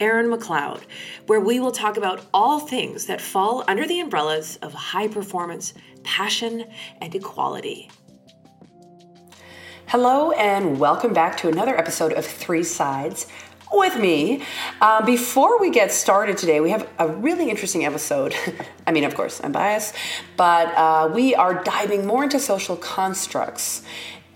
Erin McLeod, where we will talk about all things that fall under the umbrellas of high performance, passion, and equality. Hello, and welcome back to another episode of Three Sides with me. Uh, before we get started today, we have a really interesting episode. I mean, of course, I'm biased, but uh, we are diving more into social constructs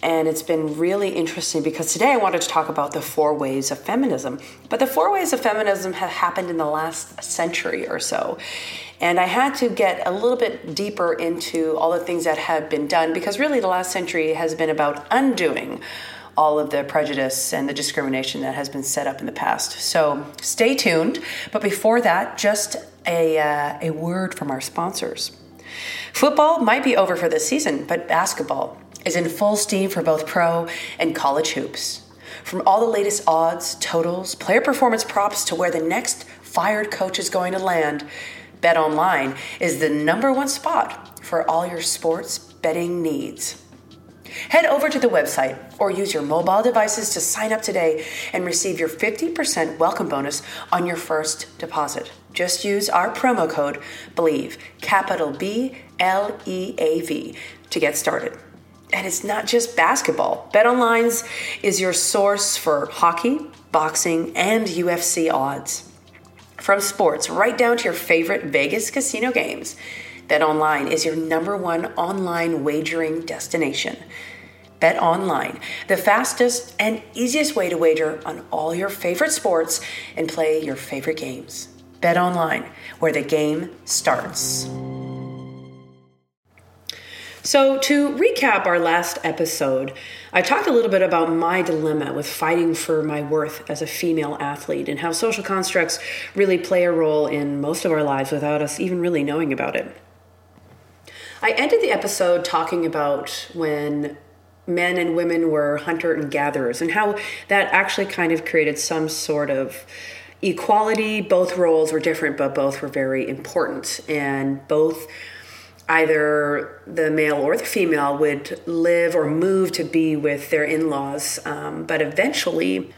and it's been really interesting because today I wanted to talk about the four waves of feminism. But the four waves of feminism have happened in the last century or so. And I had to get a little bit deeper into all the things that have been done because really the last century has been about undoing all of the prejudice and the discrimination that has been set up in the past. So stay tuned. But before that, just a, uh, a word from our sponsors. Football might be over for this season, but basketball is in full steam for both pro and college hoops. From all the latest odds, totals, player performance props to where the next fired coach is going to land, Bet Online is the number one spot for all your sports betting needs. Head over to the website or use your mobile devices to sign up today and receive your 50% welcome bonus on your first deposit. Just use our promo code BLEAV, capital B L E A V, to get started. And it's not just basketball. BetOnline is your source for hockey, boxing, and UFC odds. From sports right down to your favorite Vegas casino games, BetOnline is your number one online wagering destination. BetOnline, the fastest and easiest way to wager on all your favorite sports and play your favorite games. BetOnline, where the game starts. So, to recap our last episode, I talked a little bit about my dilemma with fighting for my worth as a female athlete and how social constructs really play a role in most of our lives without us even really knowing about it. I ended the episode talking about when men and women were hunter and gatherers and how that actually kind of created some sort of equality. Both roles were different, but both were very important, and both either the male or the female would live or move to be with their in laws. Um, but eventually,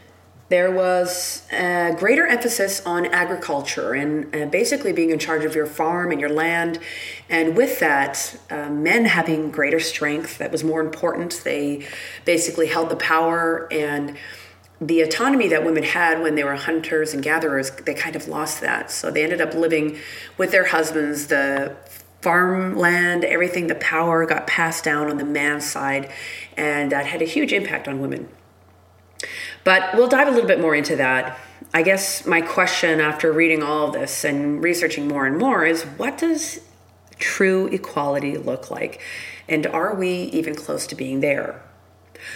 there was a greater emphasis on agriculture and, and, basically being in charge of your farm and your land. And with that, uh, men having greater strength, that was more important. They basically held the power and the autonomy that women had when they were hunters and gatherers, they kind of lost that. So they ended up living with their husbands. The farmland, everything, the power got passed down on the man's side, and that had a huge impact on women. But we'll dive a little bit more into that. I guess my question after reading all of this and researching more and more is what does true equality look like? And are we even close to being there?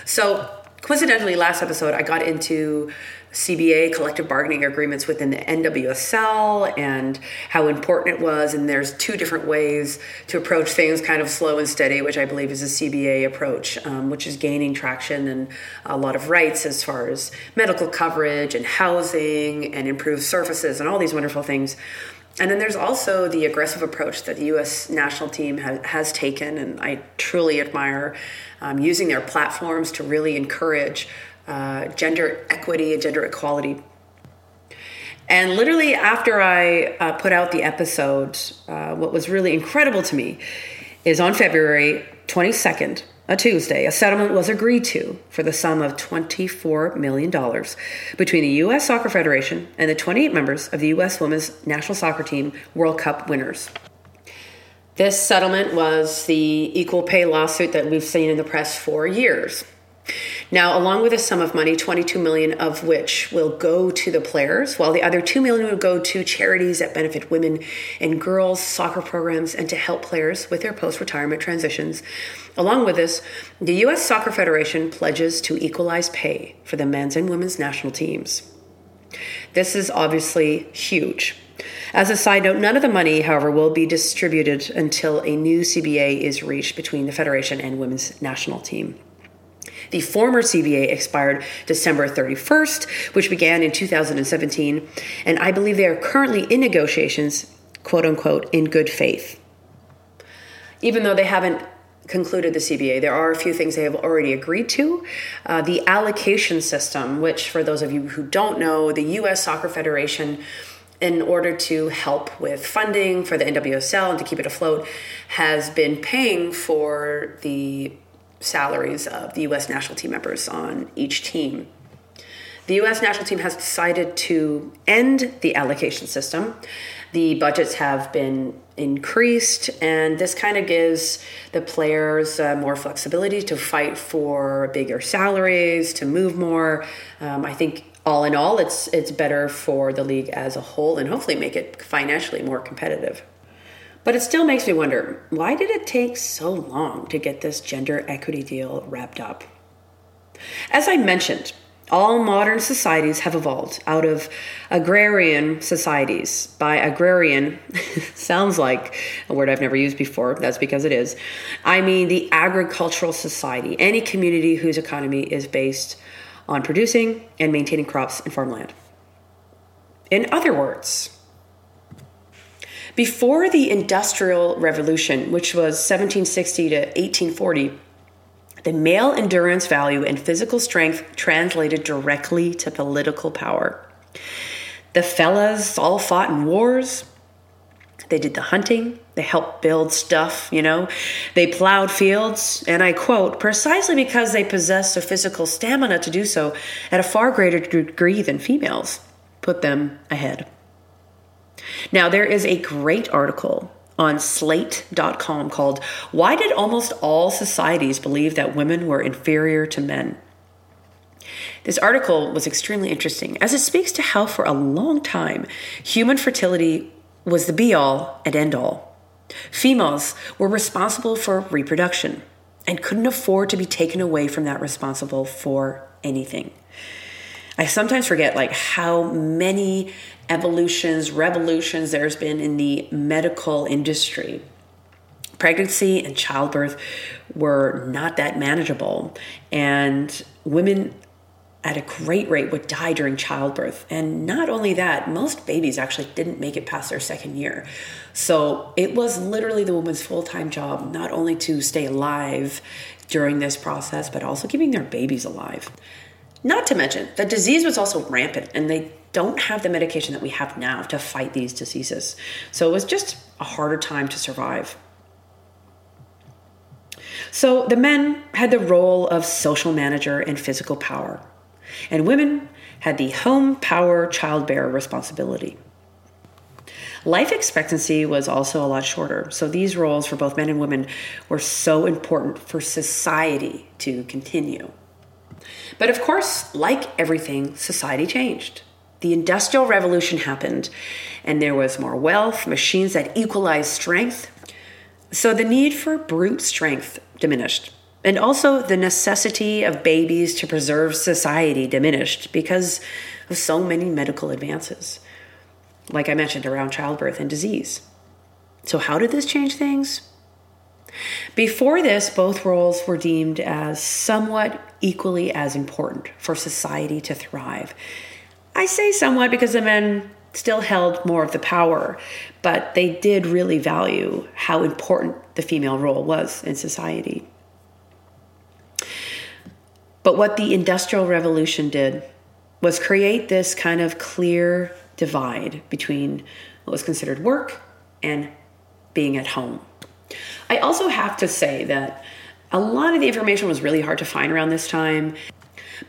So, coincidentally, last episode I got into CBA collective bargaining agreements within the NWSL and how important it was. And there's two different ways to approach things kind of slow and steady, which I believe is a CBA approach, um, which is gaining traction and a lot of rights as far as medical coverage and housing and improved services and all these wonderful things. And then there's also the aggressive approach that the U.S. national team ha- has taken, and I truly admire um, using their platforms to really encourage uh, gender equity and gender equality. And literally, after I uh, put out the episode, uh, what was really incredible to me is on February 22nd, a Tuesday, a settlement was agreed to for the sum of $24 million between the U.S. Soccer Federation and the 28 members of the U.S. Women's National Soccer Team World Cup winners. This settlement was the equal pay lawsuit that we've seen in the press for years. Now, along with a sum of money, 22 million of which will go to the players, while the other 2 million will go to charities that benefit women and girls soccer programs and to help players with their post-retirement transitions. Along with this, the US Soccer Federation pledges to equalize pay for the men's and women's national teams. This is obviously huge. As a side note, none of the money, however, will be distributed until a new CBA is reached between the Federation and women's national team. The former CBA expired December 31st, which began in 2017, and I believe they are currently in negotiations, quote unquote, in good faith. Even though they haven't concluded the CBA, there are a few things they have already agreed to. Uh, the allocation system, which, for those of you who don't know, the U.S. Soccer Federation in order to help with funding for the NWSL and to keep it afloat, has been paying for the salaries of the U.S. national team members on each team. The U.S. national team has decided to end the allocation system. The budgets have been increased, and this kind of gives the players uh, more flexibility to fight for bigger salaries, to move more. Um, I think all in all, it's it's better for the league as a whole, and hopefully make it financially more competitive. But it still makes me wonder why did it take so long to get this gender equity deal wrapped up? As I mentioned, all modern societies have evolved out of agrarian societies. By agrarian, sounds like a word I've never used before, that's because it is. I mean the agricultural society, any community whose economy is based on producing and maintaining crops and farmland. In other words, before the Industrial Revolution, which was 1760 to 1840, the male endurance value and physical strength translated directly to political power. The fellas all fought in wars. They did the hunting. They helped build stuff, you know. They plowed fields, and I quote, precisely because they possessed a physical stamina to do so at a far greater degree than females, put them ahead. Now, there is a great article on slate.com called Why Did Almost All Societies Believe That Women Were Inferior to Men? This article was extremely interesting as it speaks to how, for a long time, human fertility was the be all and end all. Females were responsible for reproduction and couldn't afford to be taken away from that responsible for anything. I sometimes forget like how many evolutions, revolutions there's been in the medical industry. Pregnancy and childbirth were not that manageable, and women at a great rate would die during childbirth. And not only that, most babies actually didn't make it past their second year. So it was literally the woman's full time job, not only to stay alive during this process, but also keeping their babies alive. Not to mention, the disease was also rampant and they don't have the medication that we have now to fight these diseases. So it was just a harder time to survive. So the men had the role of social manager and physical power, and women had the home power childbearer responsibility. Life expectancy was also a lot shorter, so these roles for both men and women were so important for society to continue. But of course, like everything, society changed. The Industrial Revolution happened, and there was more wealth, machines that equalized strength. So the need for brute strength diminished. And also, the necessity of babies to preserve society diminished because of so many medical advances, like I mentioned, around childbirth and disease. So, how did this change things? Before this, both roles were deemed as somewhat equally as important for society to thrive. I say somewhat because the men still held more of the power, but they did really value how important the female role was in society. But what the Industrial Revolution did was create this kind of clear divide between what was considered work and being at home. I also have to say that a lot of the information was really hard to find around this time.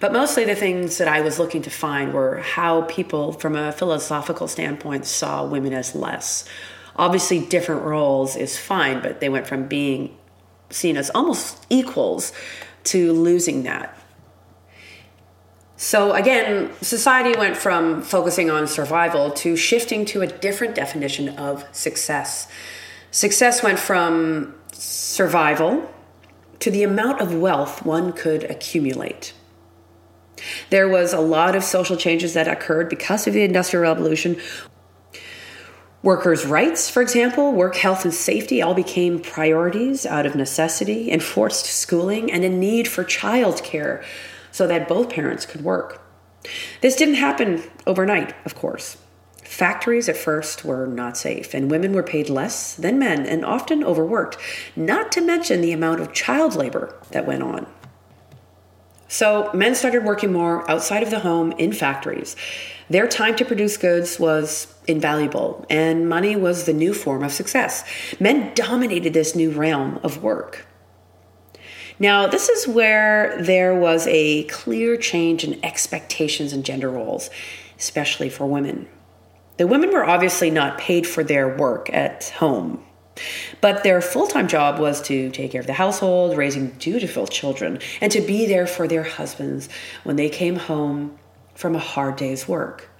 But mostly the things that I was looking to find were how people, from a philosophical standpoint, saw women as less. Obviously, different roles is fine, but they went from being seen as almost equals to losing that. So, again, society went from focusing on survival to shifting to a different definition of success. Success went from survival to the amount of wealth one could accumulate. There was a lot of social changes that occurred because of the Industrial Revolution. Workers' rights, for example, work health and safety all became priorities out of necessity, enforced schooling, and a need for childcare so that both parents could work. This didn't happen overnight, of course. Factories at first were not safe, and women were paid less than men and often overworked, not to mention the amount of child labor that went on. So, men started working more outside of the home in factories. Their time to produce goods was invaluable, and money was the new form of success. Men dominated this new realm of work. Now, this is where there was a clear change in expectations and gender roles, especially for women. The women were obviously not paid for their work at home, but their full time job was to take care of the household, raising dutiful children, and to be there for their husbands when they came home from a hard day's work.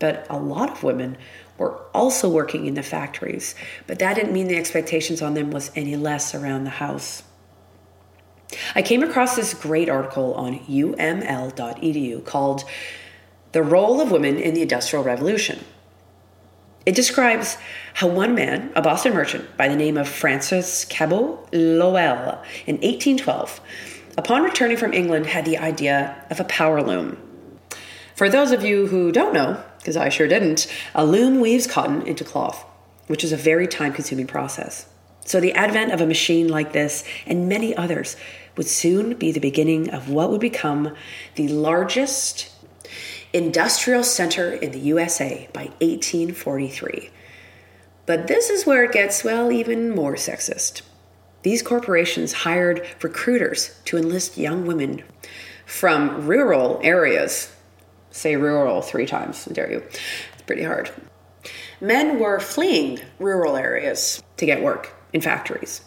But a lot of women were also working in the factories, but that didn't mean the expectations on them was any less around the house. I came across this great article on uml.edu called The Role of Women in the Industrial Revolution. It describes how one man, a Boston merchant by the name of Francis Cabot Lowell, in 1812, upon returning from England, had the idea of a power loom. For those of you who don't know, because I sure didn't, a loom weaves cotton into cloth, which is a very time consuming process. So, the advent of a machine like this and many others would soon be the beginning of what would become the largest industrial center in the USA by 1843. But this is where it gets, well, even more sexist. These corporations hired recruiters to enlist young women from rural areas. Say rural three times, dare you. It's pretty hard. Men were fleeing rural areas to get work in factories.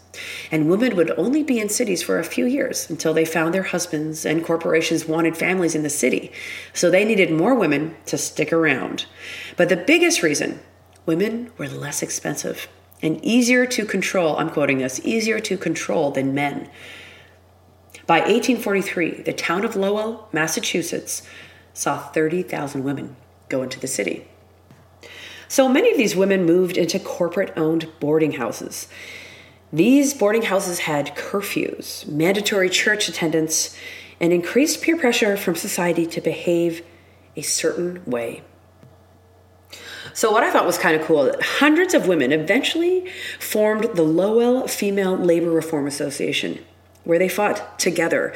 And women would only be in cities for a few years until they found their husbands, and corporations wanted families in the city. So they needed more women to stick around. But the biggest reason women were less expensive and easier to control. I'm quoting this easier to control than men. By 1843, the town of Lowell, Massachusetts, saw 30,000 women go into the city. So many of these women moved into corporate owned boarding houses. These boarding houses had curfews, mandatory church attendance, and increased peer pressure from society to behave a certain way. So, what I thought was kind of cool, that hundreds of women eventually formed the Lowell Female Labor Reform Association, where they fought together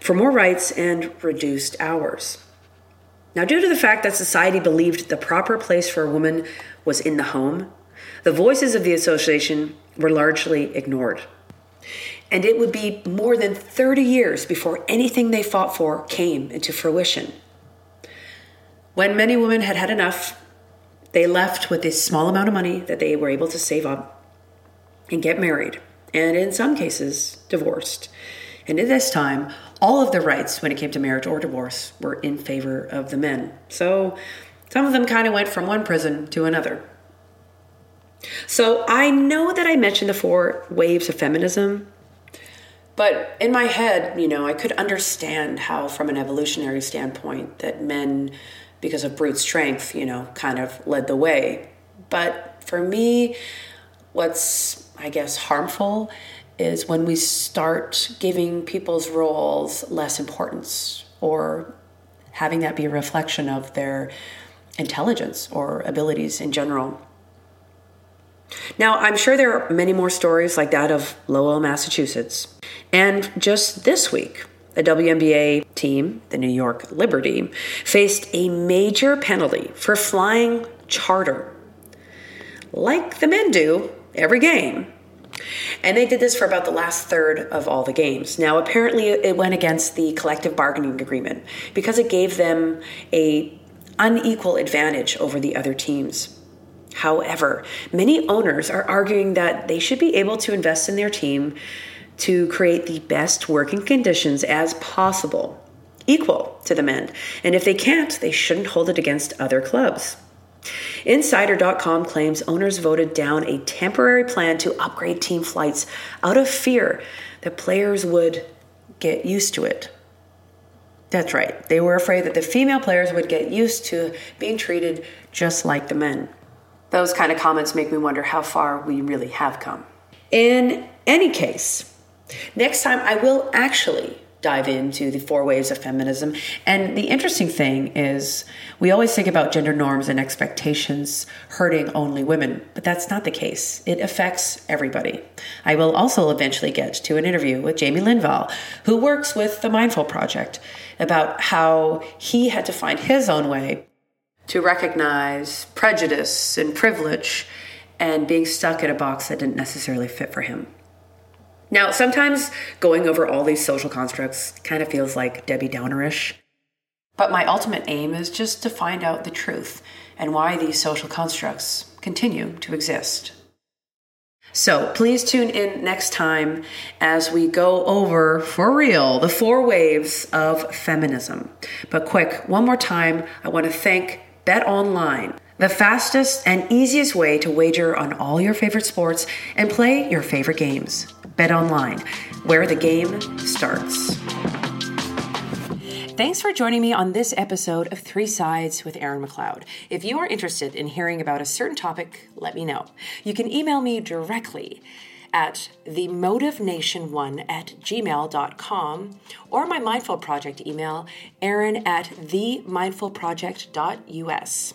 for more rights and reduced hours. Now, due to the fact that society believed the proper place for a woman was in the home, the voices of the association were largely ignored. And it would be more than 30 years before anything they fought for came into fruition. When many women had had enough, they left with a small amount of money that they were able to save up and get married, and in some cases, divorced. And at this time, all of the rights when it came to marriage or divorce were in favor of the men. So some of them kind of went from one prison to another. So I know that I mentioned the four waves of feminism, but in my head, you know, I could understand how, from an evolutionary standpoint, that men, because of brute strength, you know, kind of led the way. But for me, what's, I guess, harmful is when we start giving people's roles less importance or having that be a reflection of their intelligence or abilities in general. Now, I'm sure there are many more stories like that of Lowell, Massachusetts. And just this week, the WNBA team, the New York Liberty, faced a major penalty for flying charter, like the men do every game. And they did this for about the last third of all the games. Now, apparently, it went against the collective bargaining agreement because it gave them a unequal advantage over the other teams. However, many owners are arguing that they should be able to invest in their team to create the best working conditions as possible, equal to the men. And if they can't, they shouldn't hold it against other clubs. Insider.com claims owners voted down a temporary plan to upgrade team flights out of fear that players would get used to it. That's right. They were afraid that the female players would get used to being treated just like the men. Those kind of comments make me wonder how far we really have come. In any case, next time I will actually dive into the four waves of feminism. And the interesting thing is, we always think about gender norms and expectations hurting only women, but that's not the case. It affects everybody. I will also eventually get to an interview with Jamie Linval, who works with the Mindful Project, about how he had to find his own way to recognize prejudice and privilege and being stuck in a box that didn't necessarily fit for him. Now, sometimes going over all these social constructs kind of feels like Debbie Downerish. But my ultimate aim is just to find out the truth and why these social constructs continue to exist. So please tune in next time as we go over, for real, the four waves of feminism. But quick, one more time, I want to thank Bet Online, the fastest and easiest way to wager on all your favorite sports and play your favorite games. Bet Online, where the game starts. Thanks for joining me on this episode of Three Sides with Erin McLeod. If you are interested in hearing about a certain topic, let me know. You can email me directly at themotivenation1 at gmail.com or my Mindful Project email, Erin at themindfulproject.us.